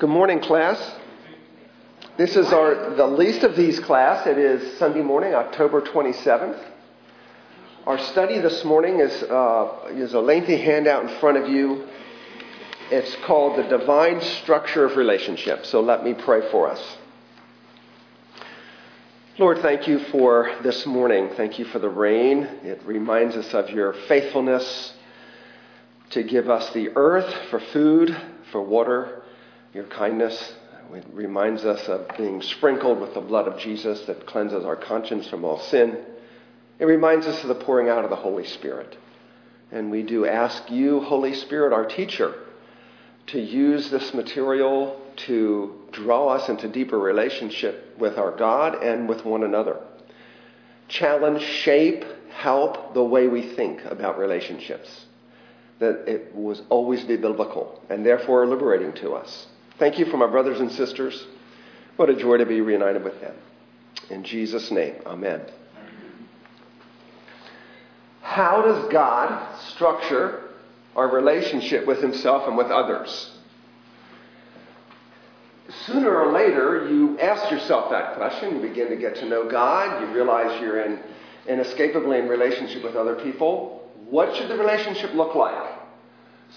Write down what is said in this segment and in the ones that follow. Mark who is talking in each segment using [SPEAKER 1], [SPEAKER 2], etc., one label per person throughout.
[SPEAKER 1] Good morning, class. This is our the least of these class. It is Sunday morning, October 27th. Our study this morning is, uh, is a lengthy handout in front of you. It's called The Divine Structure of Relationships. So let me pray for us. Lord, thank you for this morning. Thank you for the rain. It reminds us of your faithfulness to give us the earth for food, for water, your kindness. It reminds us of being sprinkled with the blood of Jesus that cleanses our conscience from all sin. It reminds us of the pouring out of the Holy Spirit. And we do ask you, Holy Spirit, our teacher, to use this material to draw us into deeper relationship with our God and with one another. Challenge, shape, help the way we think about relationships. That it was always be biblical and therefore liberating to us. Thank you for my brothers and sisters. What a joy to be reunited with them. In Jesus' name, amen. How does God structure our relationship with Himself and with others? Sooner or later, you ask yourself that question. You begin to get to know God. You realize you're in, inescapably in relationship with other people. What should the relationship look like?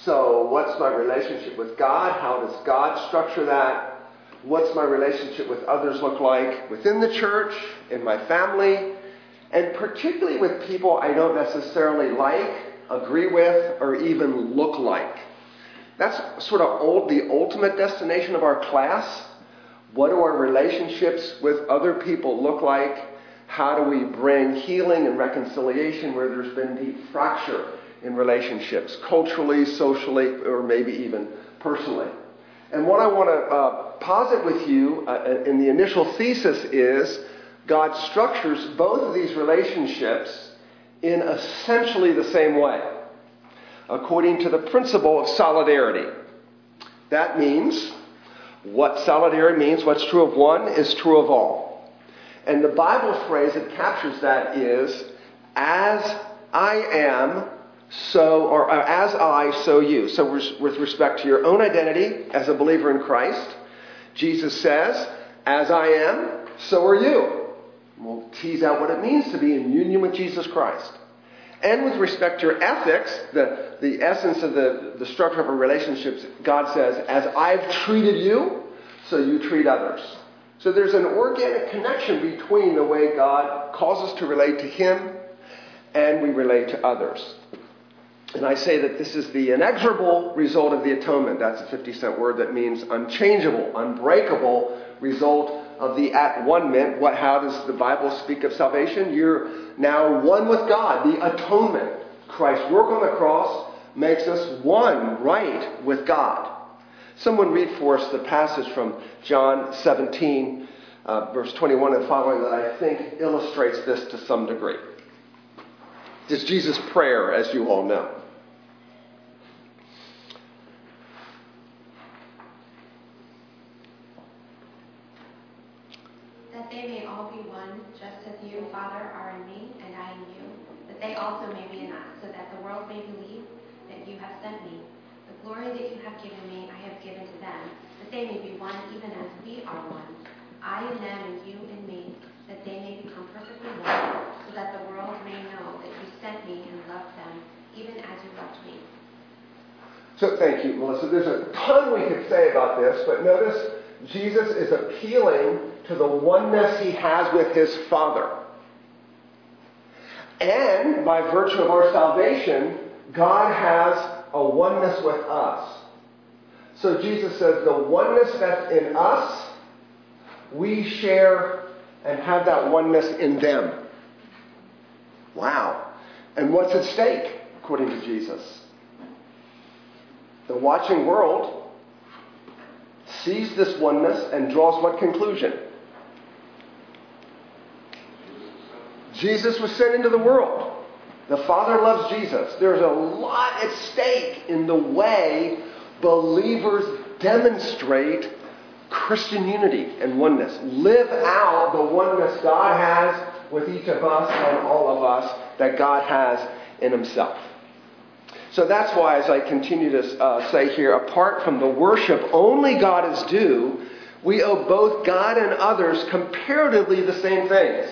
[SPEAKER 1] So, what's my relationship with God? How does God structure that? What's my relationship with others look like within the church, in my family, and particularly with people I don't necessarily like, agree with, or even look like? That's sort of old, the ultimate destination of our class. What do our relationships with other people look like? How do we bring healing and reconciliation where there's been deep fracture in relationships, culturally, socially, or maybe even personally? And what I want to uh, posit with you uh, in the initial thesis is God structures both of these relationships in essentially the same way according to the principle of solidarity. That means what solidarity means, what's true of one is true of all. And the Bible phrase that captures that is, as I am, so, or uh, as I, so you. So, with respect to your own identity as a believer in Christ, Jesus says, as I am, so are you. We'll tease out what it means to be in union with Jesus Christ. And with respect to your ethics, the, the essence of the, the structure of our relationships, God says, as I've treated you, so you treat others. So there's an organic connection between the way God calls us to relate to Him and we relate to others. And I say that this is the inexorable result of the atonement. That's a 50 cent word that means unchangeable, unbreakable result of the at one meant. What, how does the Bible speak of salvation? You're now one with God. The atonement. Christ's work on the cross makes us one, right, with God. Someone read for us the passage from John 17, uh, verse 21 and following that I think illustrates this to some degree. It's Jesus' prayer, as you all know.
[SPEAKER 2] that they may all be one, just as you, Father, are in me, and I in you, that they also may be in us, so that the world may believe that you have sent me. The glory that you have given me, I have given to them, that they may be one, even as we are one. I in them, and you in me, that they may become perfectly one, so that the world may know that you sent me and loved them, even as you loved me.
[SPEAKER 1] So thank you, Melissa. There's a ton we could say about this, but notice Jesus is appealing to the oneness he has with his Father. And by virtue of our salvation, God has a oneness with us. So Jesus says the oneness that's in us, we share and have that oneness in them. Wow. And what's at stake, according to Jesus? The watching world sees this oneness and draws what conclusion? Jesus was sent into the world. The Father loves Jesus. There's a lot at stake in the way believers demonstrate Christian unity and oneness. Live out the oneness God has with each of us and all of us that God has in Himself. So that's why, as I continue to uh, say here, apart from the worship only God is due, we owe both God and others comparatively the same things.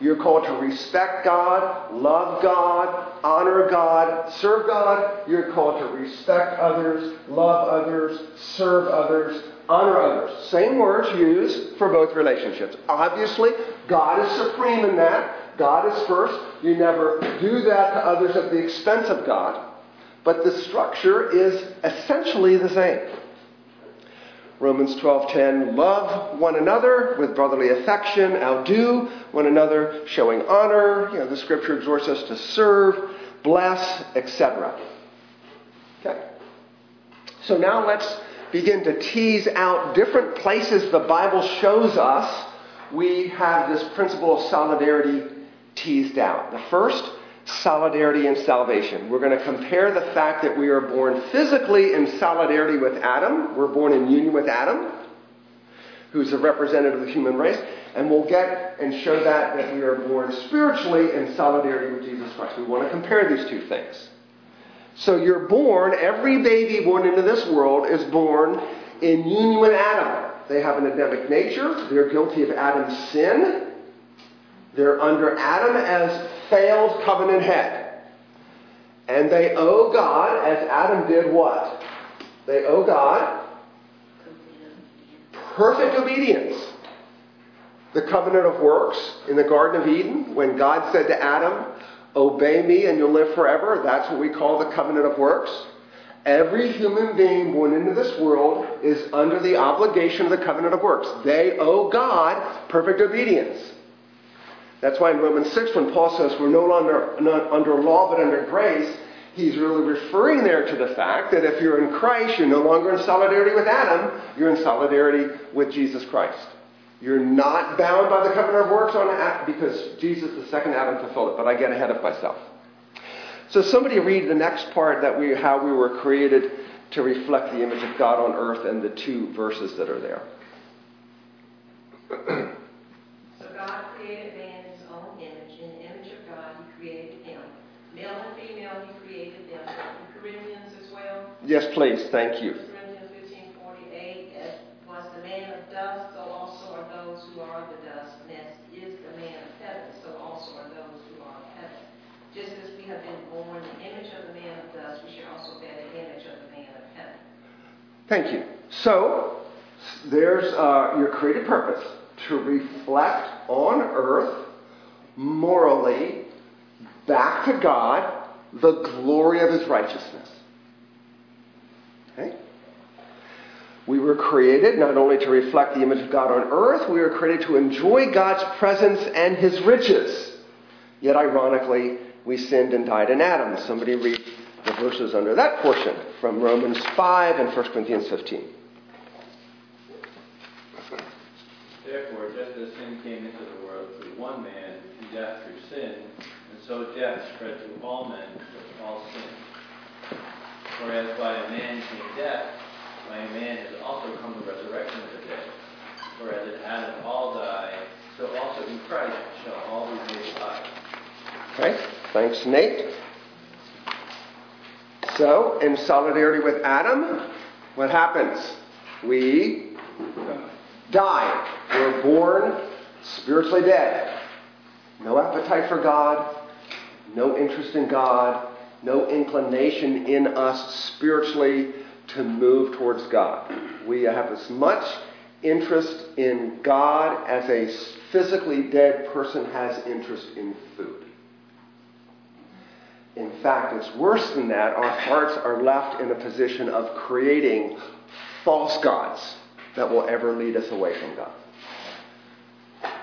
[SPEAKER 1] You're called to respect God, love God, honor God, serve God. You're called to respect others, love others, serve others, honor others. Same words used for both relationships. Obviously, God is supreme in that. God is first. You never do that to others at the expense of God. But the structure is essentially the same. Romans 12:10 love one another with brotherly affection, outdo one another, showing honor. You know, the scripture exhorts us to serve, bless, etc. Okay. So now let's begin to tease out different places the Bible shows us we have this principle of solidarity teased out. The first solidarity and salvation. We're going to compare the fact that we are born physically in solidarity with Adam. We're born in union with Adam, who's a representative of the human race. And we'll get and show that that we are born spiritually in solidarity with Jesus Christ. We want to compare these two things. So you're born, every baby born into this world is born in union with Adam. They have an Adamic nature. They're guilty of Adam's sin. They're under Adam as failed covenant head. And they owe God, as Adam did what? They owe God perfect obedience. The covenant of works in the Garden of Eden, when God said to Adam, Obey me and you'll live forever, that's what we call the covenant of works. Every human being born into this world is under the obligation of the covenant of works. They owe God perfect obedience. That's why in Romans 6, when Paul says we're no longer under law but under grace, he's really referring there to the fact that if you're in Christ, you're no longer in solidarity with Adam, you're in solidarity with Jesus Christ. You're not bound by the covenant of works on because Jesus, the second Adam, fulfilled it. But I get ahead of myself. So somebody read the next part that we how we were created to reflect the image of God on earth and the two verses that are there.
[SPEAKER 3] so God created man in his own image. In the image of God, he created him. Male and female, he created them. In Corinthians as well.
[SPEAKER 1] Yes, please. Thank you.
[SPEAKER 3] Corinthians 15, 48, as was the man of dust, so also are those who are the dust. And as is the man of heaven, so also are those who are of heaven. Just as we have been born the image of the man of dust, we should also bear the image of the man of heaven.
[SPEAKER 1] Thank you. So, there's uh, your created purpose to reflect on earth morally back to God the glory of his righteousness. Okay? We were created not only to reflect the image of God on earth, we were created to enjoy God's presence and his riches. Yet, ironically, we sinned and died in Adam. Somebody read the verses under that portion from Romans 5 and 1 Corinthians 15.
[SPEAKER 4] Therefore, just as sin came into the world through one man, and death through sin, and so death spread to all men with all sin. Whereas by a man came death, by a man has also come the resurrection of the dead. Whereas in Adam all die, so also in Christ shall all be made alive.
[SPEAKER 1] Okay, thanks, Nate. So, in solidarity with Adam, what happens? We die. We're born spiritually dead. No appetite for God, no interest in God, no inclination in us spiritually to move towards God. We have as much interest in God as a physically dead person has interest in food. In fact, it's worse than that. Our hearts are left in a position of creating false gods that will ever lead us away from God.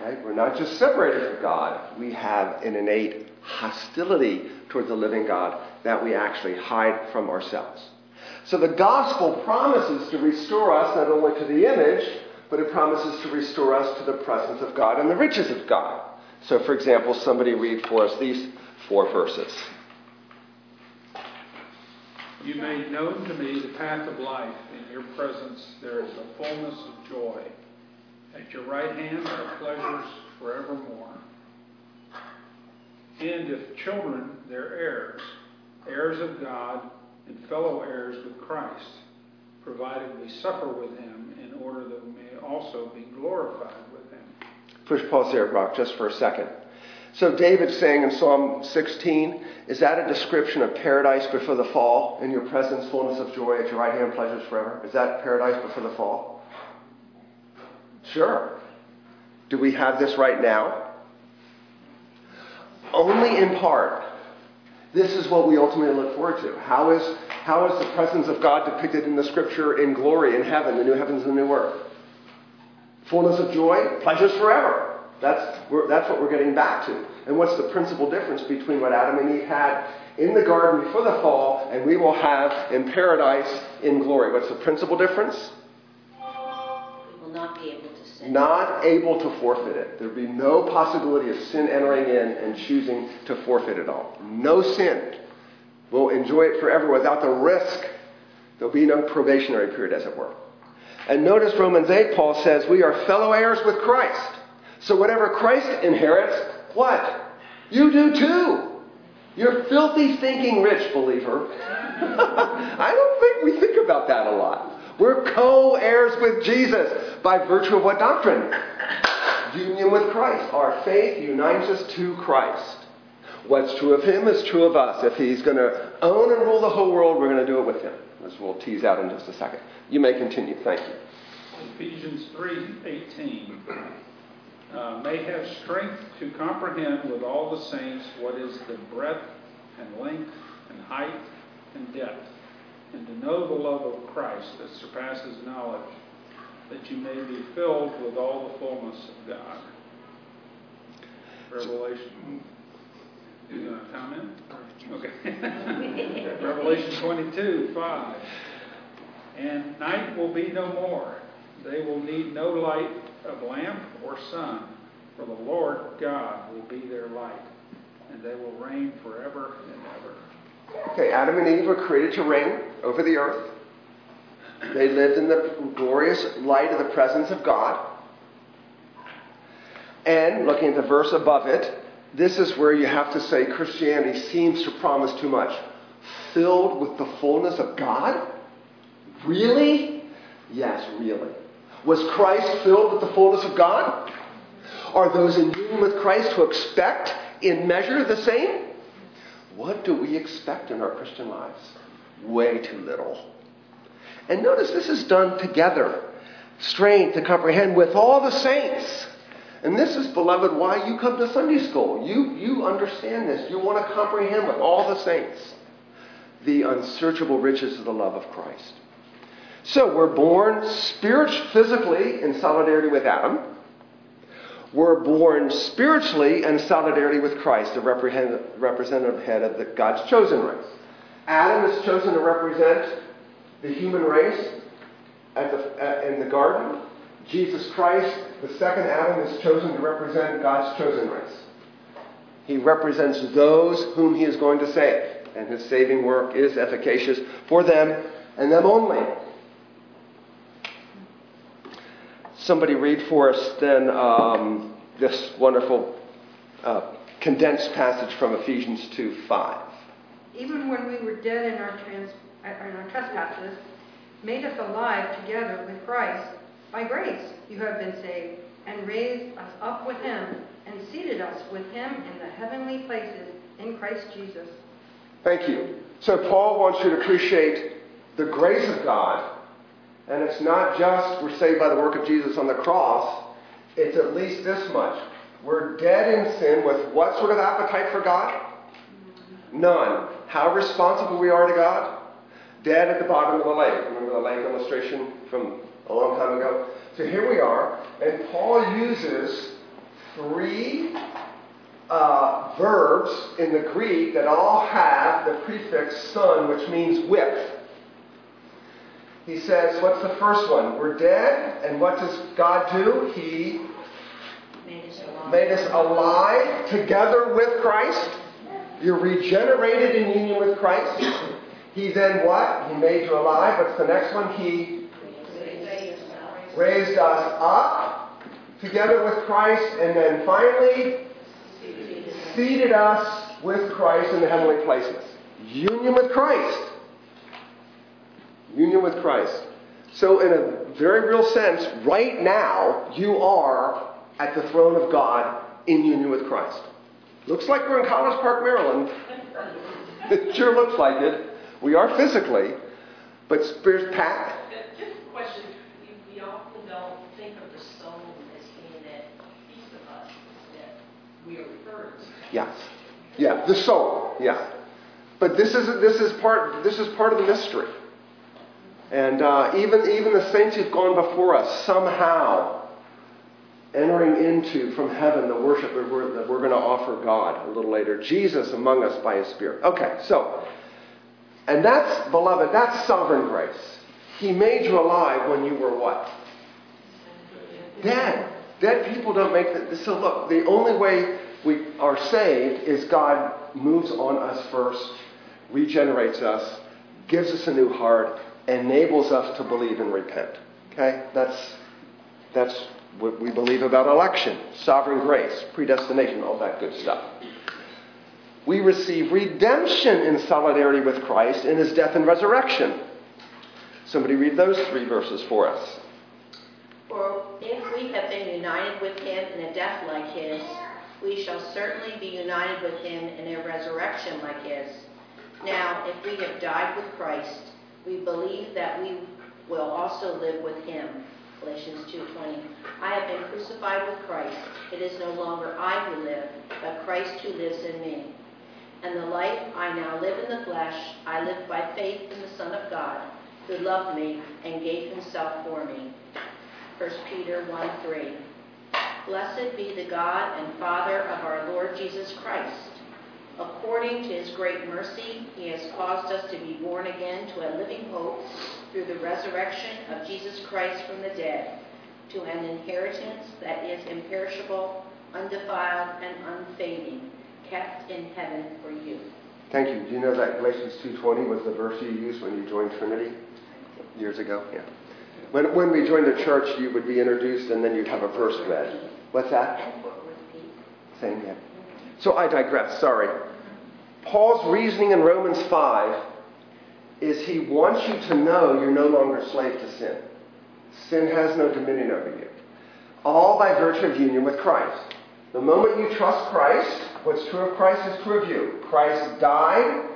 [SPEAKER 1] Right? We're not just separated from God, we have an innate hostility towards the living God that we actually hide from ourselves. So the gospel promises to restore us not only to the image, but it promises to restore us to the presence of God and the riches of God. So, for example, somebody read for us these four verses.
[SPEAKER 5] You made known to me the path of life. In your presence there is a fullness of joy. At your right hand are pleasures forevermore. And if children, they're heirs, heirs of God and fellow heirs with Christ, provided we suffer with him in order that we may also be glorified with him.
[SPEAKER 1] Push pause there, Brock, just for a second. So David's saying in Psalm 16, is that a description of paradise before the fall? In your presence, fullness of joy, at your right hand, pleasures forever. Is that paradise before the fall? Sure. Do we have this right now? Only in part. This is what we ultimately look forward to. How is, how is the presence of God depicted in the scripture in glory in heaven, the new heavens and the new earth? Fullness of joy, pleasures forever. That's, that's what we're getting back to. And what's the principal difference between what Adam and Eve had in the garden before the fall and we will have in paradise in glory? What's the principal difference?
[SPEAKER 6] We will not be able to sin.
[SPEAKER 1] Not able to forfeit it. There'd be no possibility of sin entering in and choosing to forfeit it all. No sin. We'll enjoy it forever without the risk. There'll be no probationary period, as it were. And notice Romans 8, Paul says, we are fellow heirs with Christ. So whatever Christ inherits, what? You do too. You're filthy, stinking rich, believer. I don't think we think about that a lot. We're co heirs with Jesus by virtue of what doctrine? Union with Christ. Our faith unites us to Christ. What's true of him is true of us. If he's going to own and rule the whole world, we're going to do it with him. As we'll tease out in just a second. You may continue. Thank you.
[SPEAKER 5] Ephesians 3:18 uh, may have strength to comprehend with all the saints what is the breadth and length and height and depth, and to know the love of Christ that surpasses knowledge, that you may be filled with all the fullness of God. Revelation. You going to comment? Okay. Revelation 22, 5. And night will be no more. They will need no light of lamp or sun, for the Lord God will be their light, and they will reign forever and ever.
[SPEAKER 1] Okay, Adam and Eve were created to reign over the earth. They lived in the glorious light of the presence of God. And looking at the verse above it, this is where you have to say Christianity seems to promise too much. Filled with the fullness of God? Really? Yes, really. Was Christ filled with the fullness of God? Are those in union with Christ who expect in measure the same? What do we expect in our Christian lives? Way too little. And notice this is done together, strained to comprehend with all the saints. And this is, beloved, why you come to Sunday school. You, you understand this. You want to comprehend with all the saints the unsearchable riches of the love of Christ. So we're born spiritually, physically in solidarity with Adam. We're born spiritually in solidarity with Christ, the representative head of the, God's chosen race. Adam is chosen to represent the human race at the, at, in the garden. Jesus Christ, the second Adam, is chosen to represent God's chosen race. He represents those whom he is going to save, and his saving work is efficacious for them and them only. Somebody read for us then um, this wonderful uh, condensed passage from Ephesians 2 5.
[SPEAKER 7] Even when we were dead in our, trans, in our trespasses, made us alive together with Christ. By grace you have been saved, and raised us up with him, and seated us with him in the heavenly places in Christ Jesus.
[SPEAKER 1] Thank you. So Paul wants you to appreciate the grace of God and it's not just we're saved by the work of Jesus on the cross, it's at least this much. We're dead in sin with what sort of appetite for God? None. How responsible we are to God? Dead at the bottom of the lake. Remember the lake illustration from a long time ago? So here we are, and Paul uses three uh, verbs in the Greek that all have the prefix son, which means with he says, what's the first one? We're dead, and what does God do? He
[SPEAKER 6] Made us alive.
[SPEAKER 1] made us alive together with Christ. You're regenerated in union with Christ. He then what? He made you alive. What's the next one? He raised us up together with Christ, and then finally seated us with Christ in the heavenly places. Union with Christ. Union with Christ. So, in a very real sense, right now, you are at the throne of God in union with Christ. Looks like we're in College Park, Maryland. It sure looks like it. We are physically, but spirit Pat.
[SPEAKER 3] Just a question, we, we often don't think of the soul as being that piece of us that we are referred to.
[SPEAKER 1] Yes. Yeah, the soul. Yeah. But this is this is part this is part of the mystery. And uh, even even the saints who've gone before us somehow entering into from heaven the worship that we're, that we're going to offer God a little later. Jesus among us by His Spirit. Okay, so and that's beloved. That's sovereign grace. He made you alive when you were what? Dead. Dead people don't make the. So look, the only way we are saved is God moves on us first, regenerates us, gives us a new heart, enables us to believe and repent. Okay? That's that's what we believe about election, sovereign grace, predestination, all that good stuff. We receive redemption in solidarity with Christ in his death and resurrection. Somebody read those three verses for us.
[SPEAKER 6] For if we have been united with him in a death like his, we shall certainly be united with him in a resurrection like his. Now, if we have died with Christ, we believe that we will also live with him. Galatians 2:20. I have been crucified with Christ. It is no longer I who live, but Christ who lives in me. And the life I now live in the flesh, I live by faith in the Son of God, who loved me and gave himself for me. 1 Peter 1:3. Blessed be the God and Father of our Lord Jesus Christ. According to his great mercy, he has caused us to be born again to a living hope through the resurrection of Jesus Christ from the dead, to an inheritance that is imperishable, undefiled, and unfading, kept in heaven for you.
[SPEAKER 1] Thank you. Do you know that Galatians 2.20 was the verse you used when you joined Trinity years ago? Yeah. When, when we joined the church, you would be introduced and then you'd have a verse read. What's that?
[SPEAKER 6] And for peace.
[SPEAKER 1] Same, yeah. So I digress, sorry. Paul's reasoning in Romans 5 is he wants you to know you're no longer slave to sin. Sin has no dominion over you. All by virtue of union with Christ. The moment you trust Christ, what's true of Christ is true of you. Christ died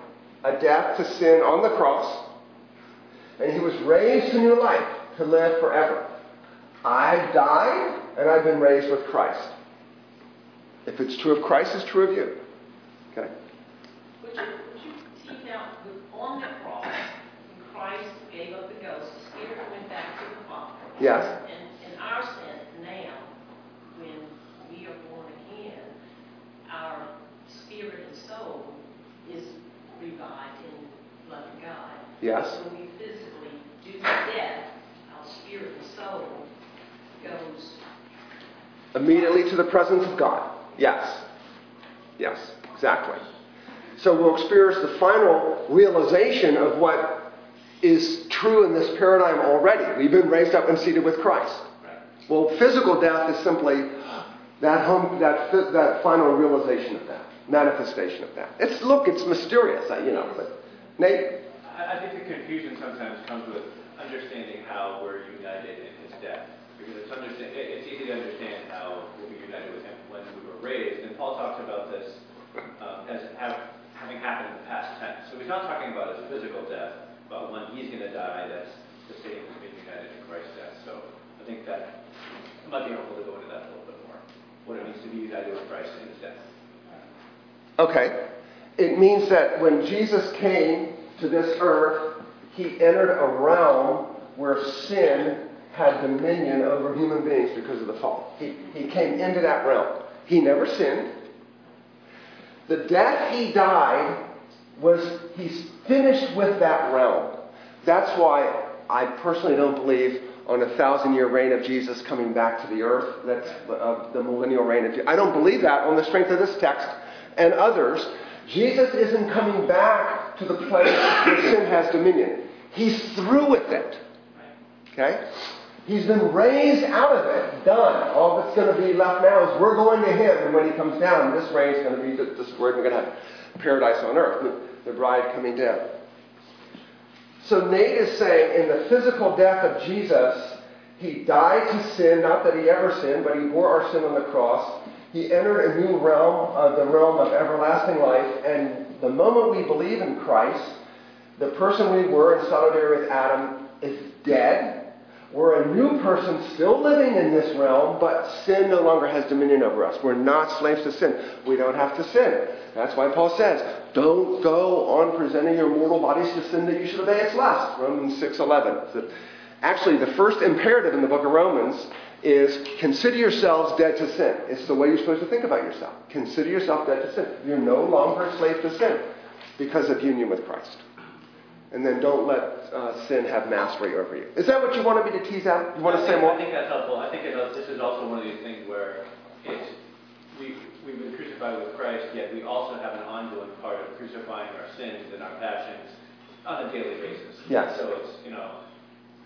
[SPEAKER 1] a death to sin on the cross, and he was raised to new life to live forever. I've died, and I've been raised with Christ. If it's true of Christ, it's true of you. Okay?
[SPEAKER 3] Would you, would you out, the- on the cross, when Christ gave up the ghost, the spirit went back to the Father.
[SPEAKER 1] Yes.
[SPEAKER 3] And in our sense now, when we are born again, our spirit and soul is revived in loving God.
[SPEAKER 1] Yes.
[SPEAKER 3] When we physically do death, our spirit and soul goes,
[SPEAKER 1] Immediately to the presence of God. Yes. Yes, exactly. So we'll experience the final realization of what is true in this paradigm already. We've been raised up and seated with Christ. Well, physical death is simply that home, that that final realization of that, manifestation of that. It's look, it's mysterious, you know. But Nate,
[SPEAKER 4] I, think the confusion sometimes comes with understanding how we're united in his death. Because it's, understand, it's easy to understand how we'll be united with him when we were raised. And Paul talks about this um, as happened in the past tense. So he's not talking about his physical death, but when he's going to die, that's the same as being united in Christ's death. So I think that might be helpful to go into that a little bit more. What it means to be united with Christ in his death.
[SPEAKER 1] Okay. It means that when Jesus came to this earth, he entered a realm where sin had dominion over human beings because of the fall. He, he came into that realm. He never sinned. The death he died was, he's finished with that realm. That's why I personally don't believe on a thousand year reign of Jesus coming back to the earth. That's uh, the millennial reign of Jesus. I don't believe that on the strength of this text and others. Jesus isn't coming back to the place where sin has dominion. He's through with it. Okay? He's been raised out of it, done. All that's going to be left now is we're going to Him, and when He comes down, this reign is going to be destroyed. We're going to have paradise on earth. the bride coming down. So Nate is saying in the physical death of Jesus, he died to sin, not that he ever sinned, but he bore our sin on the cross. He entered a new realm, the realm of everlasting life, and the moment we believe in Christ, the person we were in solidarity with Adam is dead. We're a new person still living in this realm, but sin no longer has dominion over us. We're not slaves to sin. We don't have to sin. That's why Paul says, don't go on presenting your mortal bodies to sin that you should obey its lust. Romans 6.11. Actually, the first imperative in the book of Romans is consider yourselves dead to sin. It's the way you're supposed to think about yourself. Consider yourself dead to sin. You're no longer a slave to sin because of union with Christ. And then don't let uh, sin have mastery over you. Is that what you wanted me to tease out? You want to say more?
[SPEAKER 4] I think that's helpful. I think it, this is also one of these things where it's we we've been crucified with Christ, yet we also have an ongoing part of crucifying our sins and our passions on a daily basis.
[SPEAKER 1] Yes.
[SPEAKER 4] So it's you know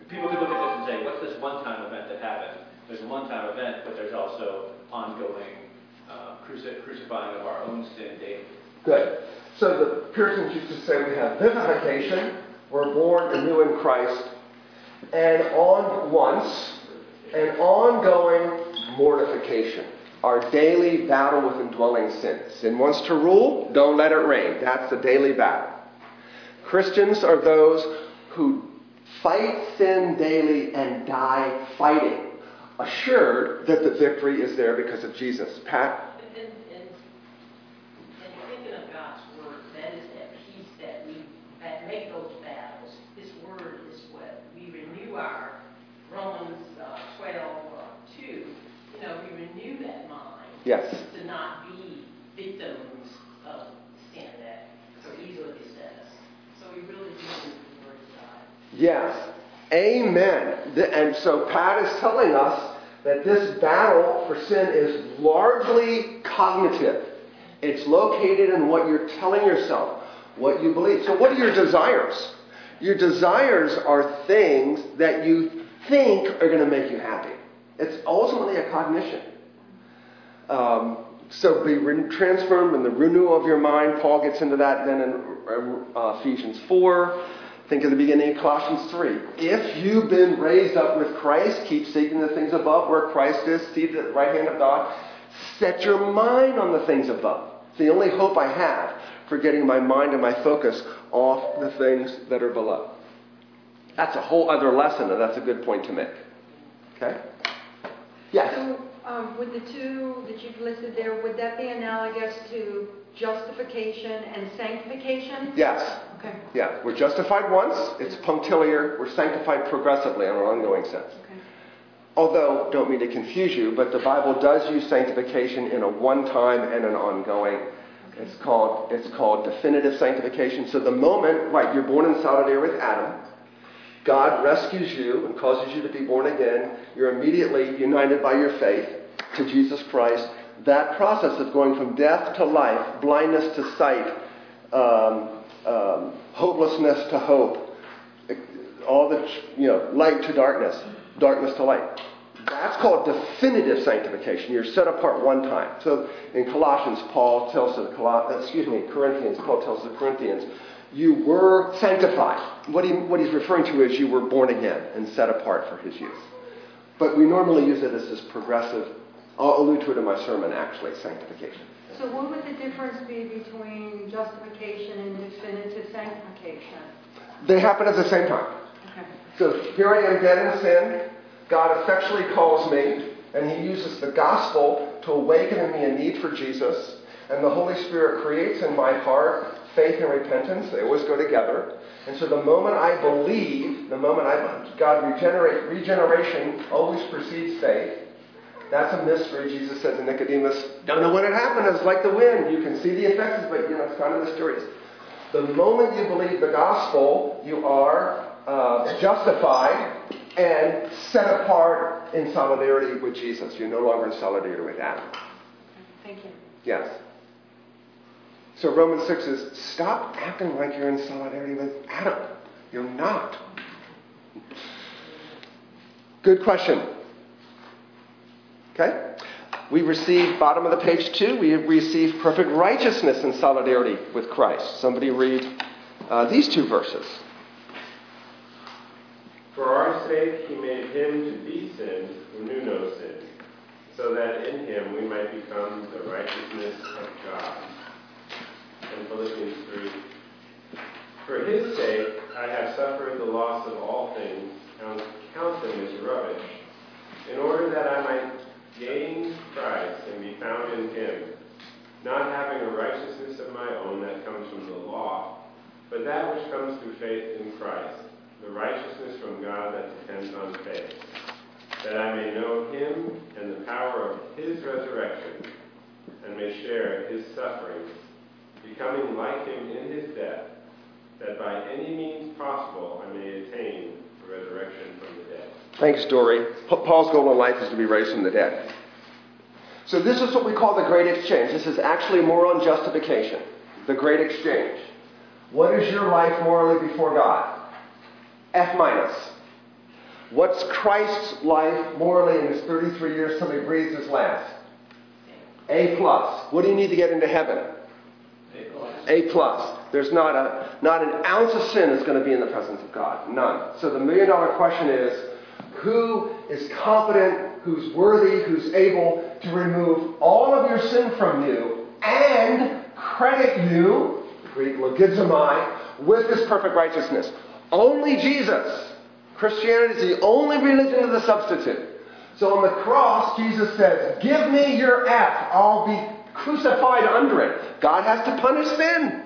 [SPEAKER 4] people could look at this and say, what's this one-time event that happened? There's a one-time event, but there's also ongoing uh, cruci- crucifying of our own sin daily.
[SPEAKER 1] Good. So the Puritans used to say we have vivification, we're born anew in Christ, and on once, an ongoing mortification. Our daily battle with indwelling sin. Sin wants to rule, don't let it reign. That's the daily battle. Christians are those who fight sin daily and die fighting, assured that the victory is there because of Jesus. Pat?
[SPEAKER 3] And, and, and thinking of God's word, that is that peace that we, that make those battles. His word is what we renew our, Romans uh, 12, uh, 2, you know, we renew that mind.
[SPEAKER 1] Yes.
[SPEAKER 3] To not be victims of sin that so easily beset. So we really do need the word of God.
[SPEAKER 1] Yes. Amen. And so Pat is telling us that this battle for sin is largely cognitive. It's located in what you're telling yourself, what you believe. So, what are your desires? Your desires are things that you think are going to make you happy. It's ultimately a cognition. Um, so be re- transformed in the renewal of your mind. Paul gets into that then in uh, Ephesians 4. Think of the beginning of Colossians 3. If you've been raised up with Christ, keep seeking the things above where Christ is, seated at the right hand of God. Set your mind on the things above. It's the only hope I have for getting my mind and my focus off the things that are below. That's a whole other lesson, and that's a good point to make. Okay? Yes?
[SPEAKER 7] So, um, with the two that you've listed there, would that be analogous to justification and sanctification?
[SPEAKER 1] Yes.
[SPEAKER 7] Okay,
[SPEAKER 1] Yeah, we're justified once, it's punctiliar, we're sanctified progressively in an ongoing sense.
[SPEAKER 7] okay.
[SPEAKER 1] Although, don't mean to confuse you, but the Bible does use sanctification in a one time and an ongoing. It's called, it's called definitive sanctification. So the moment, right, you're born in solidarity with Adam, God rescues you and causes you to be born again, you're immediately united by your faith to Jesus Christ. That process of going from death to life, blindness to sight, um, um, hopelessness to hope, all the, you know, light to darkness, darkness to light. That's called definitive sanctification. You're set apart one time. So in Colossians, Paul tells the Col- excuse me, Corinthians, Paul tells the Corinthians, you were sanctified. What, he, what he's referring to is you were born again and set apart for his use. But we normally use it as this progressive. I'll allude to it in my sermon, actually, sanctification.
[SPEAKER 7] So what would the difference be between justification and definitive sanctification?
[SPEAKER 1] They happen at the same time.
[SPEAKER 7] Okay.
[SPEAKER 1] So here I am dead in sin. God effectually calls me, and He uses the gospel to awaken in me a need for Jesus. And the Holy Spirit creates in my heart faith and repentance. They always go together. And so the moment I believe, the moment I God regenerate, regeneration always precedes faith. That's a mystery. Jesus said to Nicodemus, "Don't know when it happened. It's like the wind. You can see the effects, but you know it's kind of mysterious." The moment you believe the gospel, you are uh, justified and set apart in solidarity with Jesus. You're no longer in solidarity with Adam.
[SPEAKER 7] Thank you.
[SPEAKER 1] Yes. So Romans 6 is stop acting like you're in solidarity with Adam. You're not. Good question. Okay? We receive, bottom of the page two, we receive perfect righteousness in solidarity with Christ. Somebody read uh, these two verses.
[SPEAKER 8] For our sake, he made him to be sin who knew no sin, so that in him we might become the righteousness of God. Philippians 3. For his sake, I have suffered the loss of all things, and count them as rubbish, in order that I might gain Christ and be found in him, not having a righteousness of my own that comes from the law, but that which comes through faith in Christ, the righteousness from God that depends on faith, that I may know him and the power of his resurrection, and may share his sufferings, becoming like him in his death, that by any means possible I may attain the resurrection from the dead.
[SPEAKER 1] Thanks, Dory. Paul's goal in life is to be raised from the dead. So this is what we call the great exchange. This is actually more on justification. The great exchange. What is your life morally before God? F minus. What's Christ's life morally in his 33 years till he breathes his last? A plus. What do you need to get into heaven?
[SPEAKER 4] A plus.
[SPEAKER 1] There's not a not an ounce of sin is going to be in the presence of God. None. So the million dollar question is who is competent, who's worthy, who's able to remove all of your sin from you and credit you, Greek logizomai, with this perfect righteousness. Only Jesus. Christianity is the only religion of the substitute. So on the cross, Jesus says, Give me your F. I'll be crucified under it. God has to punish sin.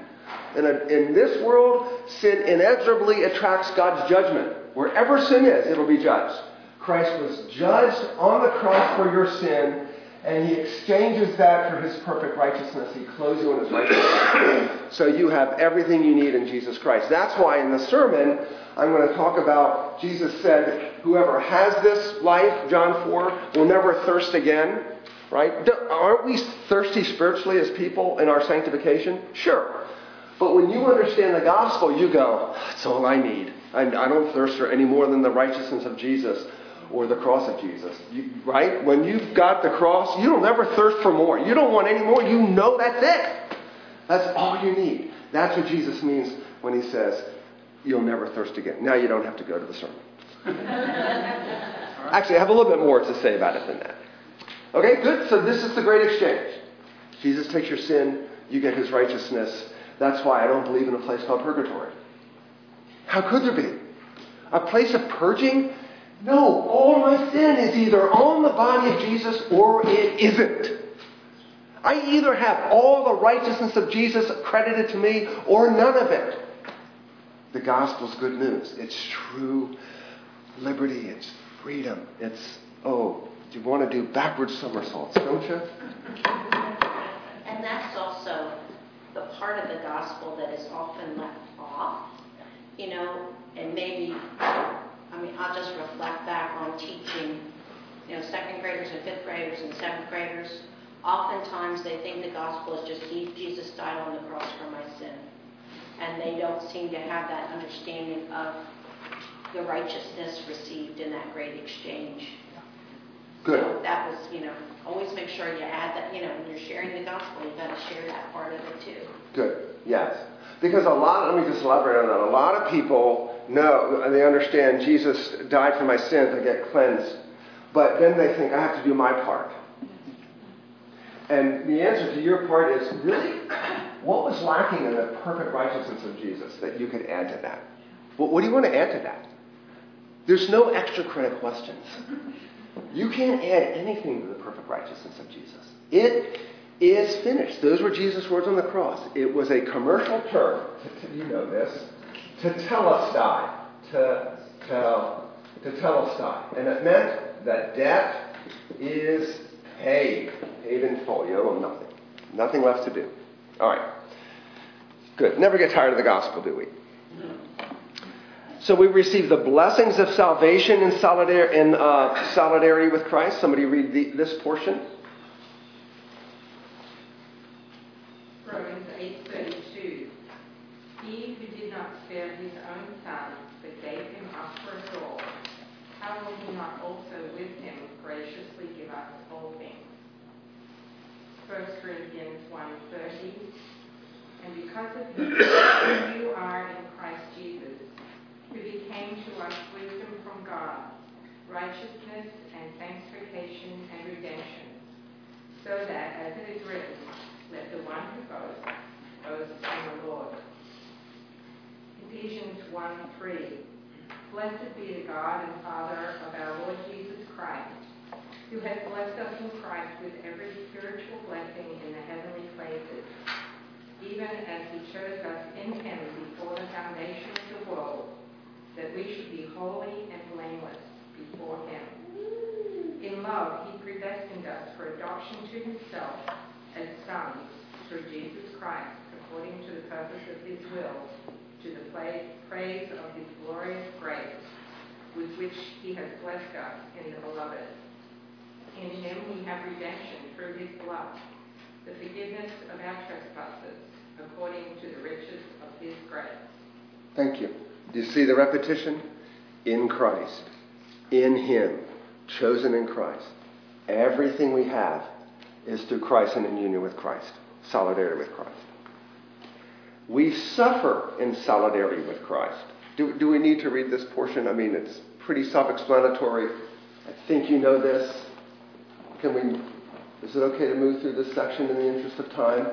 [SPEAKER 1] In, a, in this world, sin inexorably attracts God's judgment. Wherever sin is, it'll be judged. Christ was judged on the cross for your sin, and he exchanges that for his perfect righteousness. He clothes you in his righteousness. so you have everything you need in Jesus Christ. That's why in the sermon, I'm going to talk about Jesus said, Whoever has this life, John 4, will never thirst again. Right? Aren't we thirsty spiritually as people in our sanctification? Sure. But when you understand the gospel, you go, That's all I need. I, don't thirst for any more than the righteousness of Jesus or the cross of Jesus. You, right? When you've got the cross, you don't ever thirst for more. You don't want any more. You know that's it. That's all you need. That's what Jesus means when he says, You'll never thirst again. Now you don't have to go to the sermon. Actually, I have a little bit more to say about it than that. Okay, good. So this is the great exchange. Jesus takes your sin, you get his righteousness. That's why I don't believe in a place called purgatory. How could there be? A place of purging? No, all my sin is either on the body of Jesus or it isn't. I either have all the righteousness of Jesus credited to me or none of it. The gospel's good news. It's true liberty, it's freedom. It's, oh, you want to do backward somersaults, don't you?
[SPEAKER 6] And that's also the part of the gospel that is often left off, you know, and maybe, I mean, I'll just reflect back on teaching, you know, second graders and fifth graders and seventh graders. Oftentimes they think the gospel is just Jesus died on the cross for my sin. And they don't seem to have that understanding of the righteousness received in that great exchange.
[SPEAKER 1] Good.
[SPEAKER 6] So that was, you know, always make sure you add that, you know, when you're sharing the gospel, you've got to share that part of it too.
[SPEAKER 1] Good. Yes. Because a lot, let me just elaborate on that. A lot of people know, and they understand Jesus died for my sins, I get cleansed. But then they think, I have to do my part. And the answer to your part is really, what was lacking in the perfect righteousness of Jesus that you could add to that? Well, what do you want to add to that? There's no extra credit questions. You can't add anything to the perfect righteousness of Jesus. It is finished. Those were Jesus' words on the cross. It was a commercial term, you know this, tetelestai, to tell, tetelestai. And it meant that debt is paid, paid in full. You owe nothing. Nothing left to do. All right. Good. Never get tired of the gospel, do we? So we receive the blessings of salvation in, solidar- in uh, solidarity with Christ. Somebody read the, this portion.
[SPEAKER 9] Romans 8:32. He who did not spare his own son, but gave him up for us all, how will he not also with him graciously give us all things? 1 Corinthians 1.30, And because of him, you are in Christ Jesus, who became to us wisdom from God, righteousness and sanctification and redemption, so that, as it is written, let the one who boasts boast in the Lord. Ephesians 1:3. Blessed be the God and Father of our Lord Jesus Christ, who has blessed us in Christ with every spiritual blessing in the heavenly places, even chose us in him before the foundation of the world, that we should be holy and blameless before him. In love, he predestined us for adoption to himself as sons through Jesus Christ, according to the purpose of his will, to the praise of his glorious grace, with which he has blessed us in the beloved. In him we have redemption through his blood, the forgiveness of our trespasses, according to the riches of his grace.
[SPEAKER 1] Thank you. Do you see the repetition? In Christ. In him chosen in Christ. Everything we have is through Christ and in union with Christ, solidarity with Christ. We suffer in solidarity with Christ. Do, do we need to read this portion? I mean, it's pretty self explanatory. I think you know this. Can we, is it okay to move through this section in the interest of time?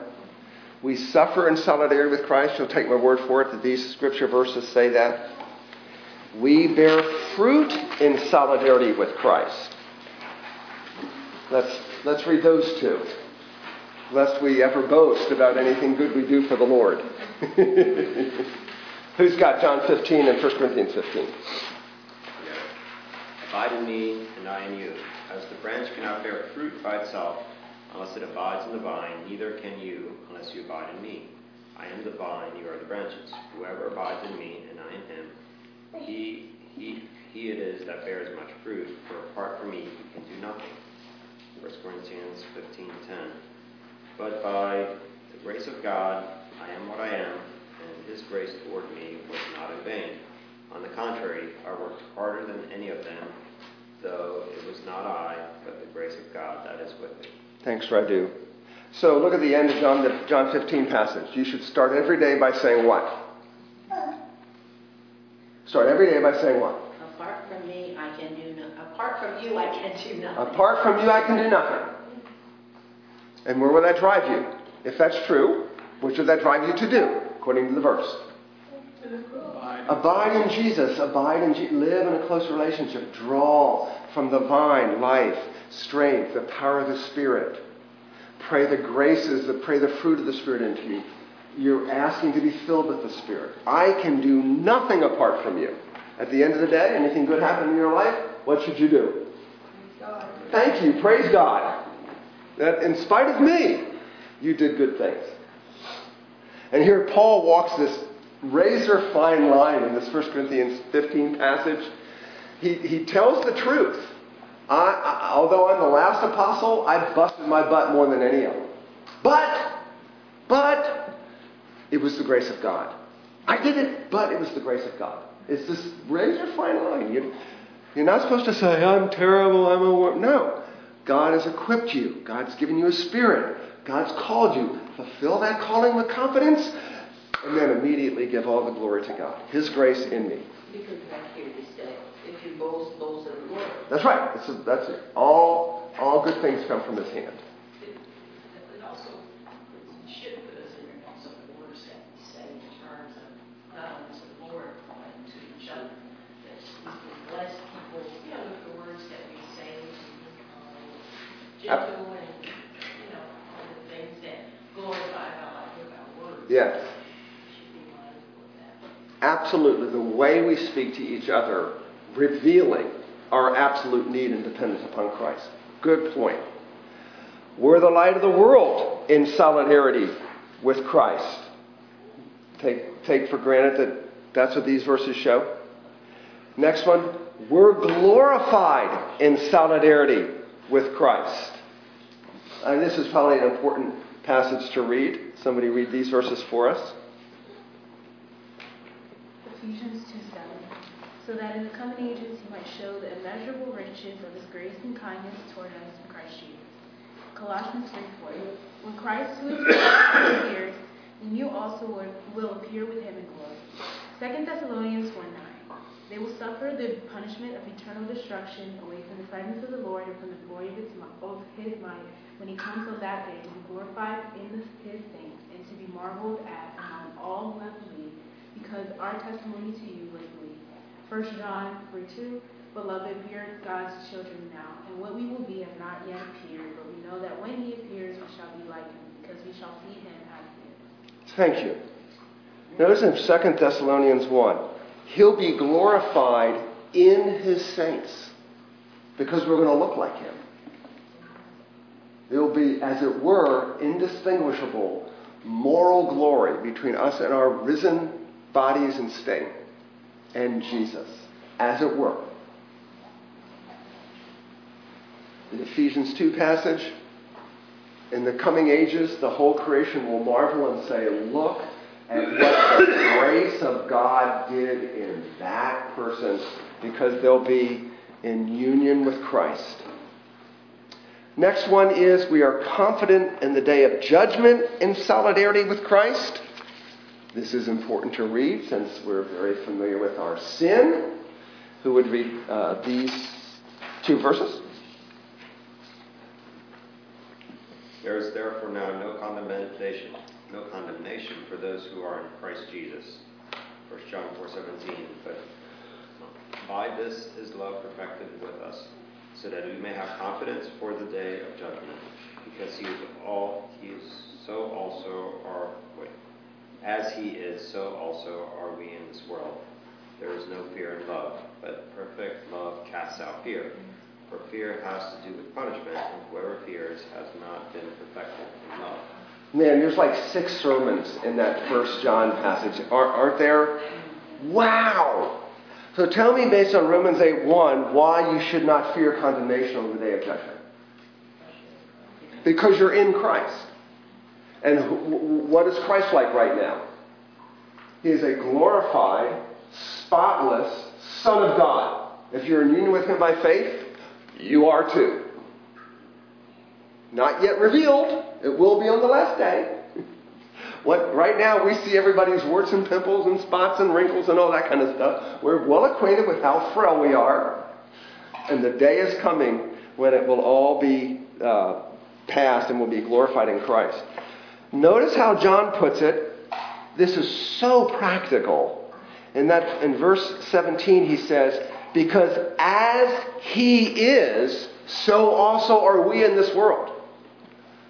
[SPEAKER 1] We suffer in solidarity with Christ. You'll take my word for it that these scripture verses say that. We bear fruit in solidarity with Christ. Let's, let's read those two, lest we ever boast about anything good we do for the Lord. Who's got John 15 and 1 Corinthians 15?
[SPEAKER 10] Abide in me, and I in you. As the branch cannot bear fruit by itself unless it abides in the vine, neither can you unless you abide in me. I am the vine, you are the branches. Whoever abides in me, and I in him, he, he, he it is that bears much fruit, for apart from me you can do nothing. 1 Corinthians 15.10 But by the grace of God I am what I am, and his grace toward me was not in vain. On the contrary, I worked harder than any of them, though it was not I, but the grace of God that is with me.
[SPEAKER 1] Thanks, Radu. So look at the end of John, the John 15 passage. You should start every day by saying what? Start every day by saying what?
[SPEAKER 6] Apart from me, I can do no, apart from you, I can do nothing.
[SPEAKER 1] Apart from you, I can do nothing. And where will that drive you? If that's true, what should that drive you to do, according to the verse?
[SPEAKER 5] Abide.
[SPEAKER 1] In Jesus. Abide in Je- Live in a close relationship. Draw from the vine life, strength, the power of the Spirit. Pray the graces, the, pray the fruit of the Spirit into you. You're asking to be filled with the Spirit. I can do nothing apart from you. At the end of the day, anything good happen in your life, what should you do? Thank you. Praise God. That in spite of me, you did good things. And here Paul walks this razor fine line in this 1 Corinthians 15 passage. He, he tells the truth. I, I, although I'm the last apostle, I busted my butt more than any of them. But, but, it was the grace of God. I did it, but it was the grace of God. It's this razor fine line. You, you're not supposed to say, I'm terrible, I'm a. No. God has equipped you. God's given you a spirit. God's called you. Fulfill that calling with confidence, and then immediately give all the glory to God. His grace in me.
[SPEAKER 3] Because back here it says, if you boast, boast in the Lord.
[SPEAKER 1] That's right. That's, that's it. All, all good things come from His hand.
[SPEAKER 11] It
[SPEAKER 1] Absolutely. The way we speak to each other, revealing our absolute need and dependence upon Christ. Good point. We're the light of the world in solidarity with Christ. Take, take for granted that that's what these verses show. Next one, we're glorified in solidarity with Christ. And this is probably an important passage to read. Somebody read these verses for us.
[SPEAKER 12] Ephesians 2 7. So that in the coming ages he might show the immeasurable riches of his grace and kindness toward us in Christ Jesus. Colossians 3 4. When Christ, who is appears, then you also will, appear with him in glory. 2 Thessalonians 1 9. They will suffer the punishment of eternal destruction away from the presence of the Lord and from the glory of his, of his might when he comes on that day to be glorified in his saints and to be marveled at among all who have believed, because our testimony to you was believed. 1 John 3 2. Beloved, we are God's children now, and what we will be have not yet appeared, but we know that when he appears, we shall be like him, because we shall see him as he is.
[SPEAKER 1] Thank you. Notice in 2 Thessalonians 1, he'll be glorified in his saints because we're going to look like him. There'll be, as it were, indistinguishable moral glory between us and our risen bodies in state and Jesus, as it were. The Ephesians 2 passage, in the coming ages, the whole creation will marvel and say, Look at what the grace of God did in that person, because they'll be in union with Christ. Next one is we are confident in the day of judgment in solidarity with Christ. This is important to read since we're very familiar with our sin. Who would read uh, these two verses?
[SPEAKER 10] There is therefore now no condemnation, no condemnation for those who are in Christ Jesus. 1 John 4:17. But by this is love perfected with us, so that we may have confidence for the day of judgment, because he is all he is so also are wait, as he is, so also are we in this world. There is no fear in love, but perfect love casts out fear. For fear has to do with punishment, and whoever fears has not been perfected in love.
[SPEAKER 1] Man, there's like six sermons in that First John passage, aren't there? Wow! So tell me, based on Romans 8 1, why you should not fear condemnation on the day of judgment. Because you're in Christ. And what is Christ like right now? He is a glorified, spotless Son of God. If you're in union with Him by faith, you are too. Not yet revealed. It will be on the last day. What right now we see everybody's warts and pimples and spots and wrinkles and all that kind of stuff. We're well acquainted with how frail we are. And the day is coming when it will all be uh, and will be glorified in Christ. Notice how John puts it. This is so practical. In that in verse 17 he says, because as he is, so also are we in this world.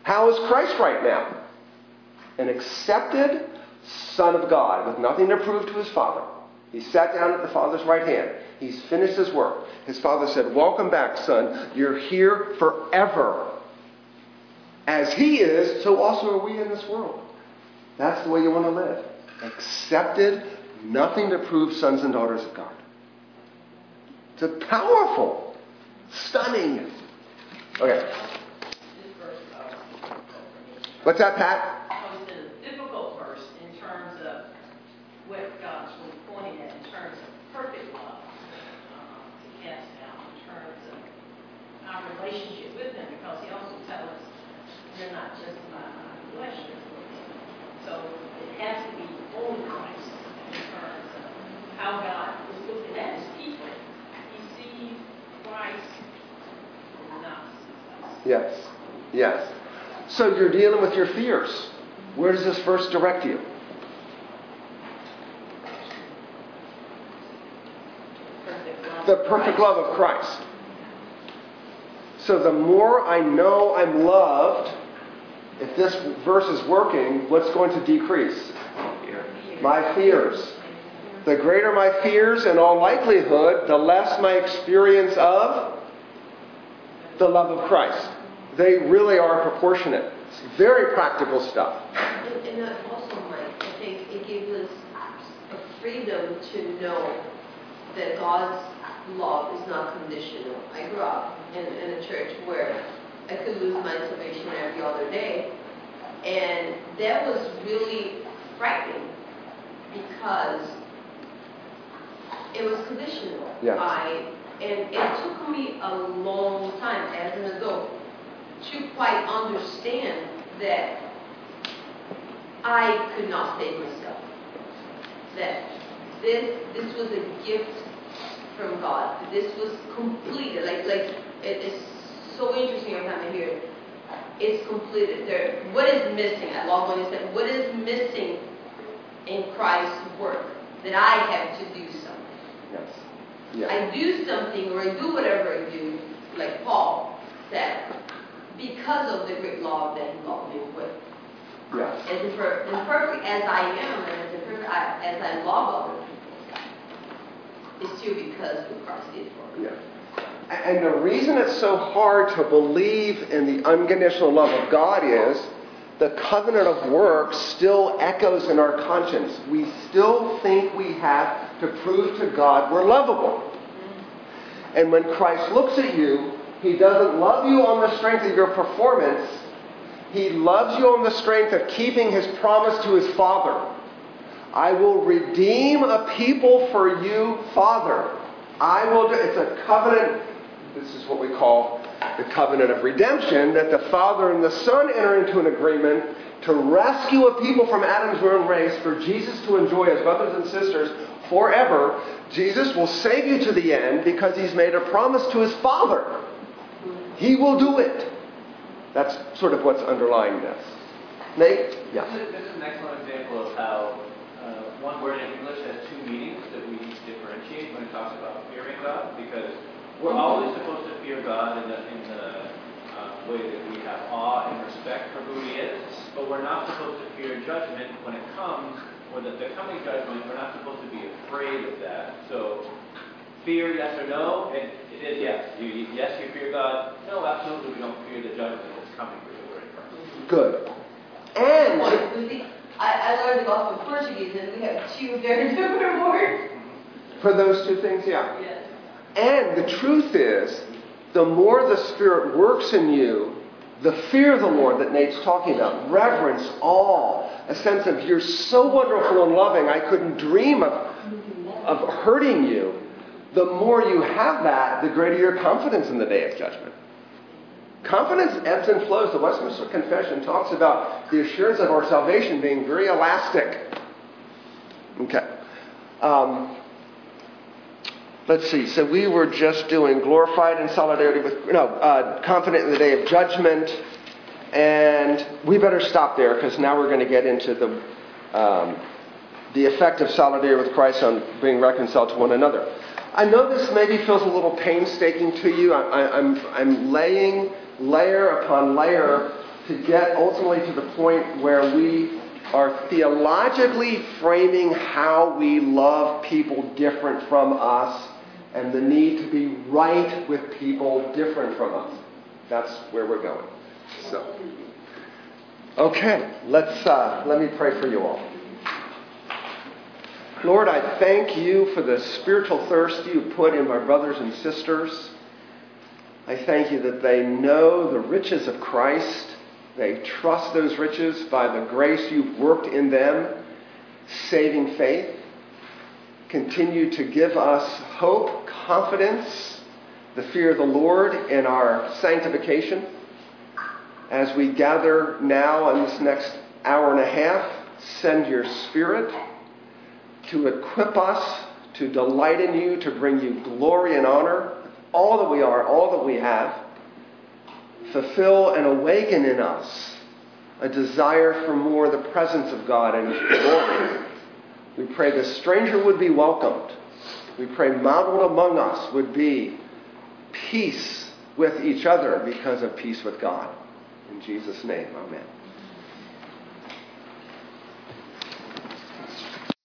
[SPEAKER 1] How is Christ right now? An accepted Son of God with nothing to prove to his Father. He sat down at the Father's right hand. He's finished his work. His Father said, Welcome back, son. You're here forever. As he is, so also are we in this world. That's the way you want to live. Accepted, nothing to prove sons and daughters of God. It's a powerful, stunning. Okay. What's that, Pat?
[SPEAKER 3] It's a difficult verse in terms of what God's really pointing at in terms of perfect love um, to in terms of our relationship with Him, because He also tells us we're not just uh, our relationship. So it has to be on Christ in terms of how God is looking at His people.
[SPEAKER 1] Yes. Yes. So you're dealing with your fears. Where does this verse direct you? The perfect love of Christ. So the more I know I'm loved, if this verse is working, what's going to decrease? My fears. The greater my fears, in all likelihood, the less my experience of the love of Christ. They really are proportionate. It's very practical stuff.
[SPEAKER 13] And, and also, Mike, I think it gives us a freedom to know that God's love is not conditional. I grew up in, in a church where I could lose my salvation every other day, and that was really frightening because it was conditional.
[SPEAKER 1] Yeah.
[SPEAKER 13] I and it took me a long time as an adult to quite understand that I could not save myself. That this this was a gift from God. This was completed. Like like it is interesting every time I hear it. It's completed. There what is missing? I love when you said what is missing in Christ's work that I have to do something.
[SPEAKER 1] Yes. Yeah.
[SPEAKER 13] I do something or I do whatever I do, like Paul said, because of the great love that he loved me with.
[SPEAKER 1] Yes.
[SPEAKER 13] As imper- imperfect as I am, and as imperfect I- as I love other people, it's still because of what Christ did for me.
[SPEAKER 1] Yeah. And the reason it's so hard to believe in the unconditional love of God is the covenant of works still echoes in our conscience. We still think we have to prove to God we're lovable. And when Christ looks at you, he doesn't love you on the strength of your performance. He loves you on the strength of keeping his promise to his Father. I will redeem a people for you, Father. I will do, it's a covenant. This is what we call the covenant of redemption that the Father and the Son enter into an agreement to rescue a people from Adam's ruined race for Jesus to enjoy as brothers and sisters forever. Jesus will save you to the end because he's made a promise to his Father. He will do it. That's sort of what's underlying this. Nate? Yeah.
[SPEAKER 4] This is, this is an excellent example of how uh, one word in English has two meanings that we differentiate when it talks about fearing God, because we're always supposed to fear God in the, in the uh, way that we have awe and respect for who He is, but we're not supposed to fear judgment when it comes, or the, the coming judgment, we're not supposed to be afraid of that. So, fear, yes or no? And it is yes. You, yes, you fear God. No, absolutely, we don't fear the judgment that's coming for you. Right?
[SPEAKER 1] Good. And
[SPEAKER 13] Point, I, I learned the gospel in Portuguese, and we have two very different words.
[SPEAKER 1] for those two things, yeah.
[SPEAKER 13] Yes.
[SPEAKER 1] And the truth is, the more the Spirit works in you, the fear of the Lord that Nate's talking about, reverence, awe, a sense of you're so wonderful and loving, I couldn't dream of, of hurting you. The more you have that, the greater your confidence in the day of judgment. Confidence ebbs and flows. The Westminster Confession talks about the assurance of our salvation being very elastic. Okay. Um, let's see. So we were just doing glorified in solidarity with, no, uh, confident in the day of judgment. And we better stop there because now we're going to get into the, um, the effect of solidarity with Christ on being reconciled to one another. I know this maybe feels a little painstaking to you. I, I'm, I'm laying layer upon layer to get ultimately to the point where we are theologically framing how we love people different from us and the need to be right with people different from us. That's where we're going. So, okay, let's uh, let me pray for you all. Lord, I thank you for the spiritual thirst you put in my brothers and sisters. I thank you that they know the riches of Christ. They trust those riches by the grace you've worked in them, saving faith. Continue to give us hope, confidence, the fear of the Lord in our sanctification. As we gather now in this next hour and a half, send your Spirit to equip us to delight in you, to bring you glory and honor, all that we are, all that we have. Fulfill and awaken in us a desire for more the presence of God and His glory. We pray the stranger would be welcomed. We pray modeled among us would be peace with each other because of peace with God. In Jesus' name, amen.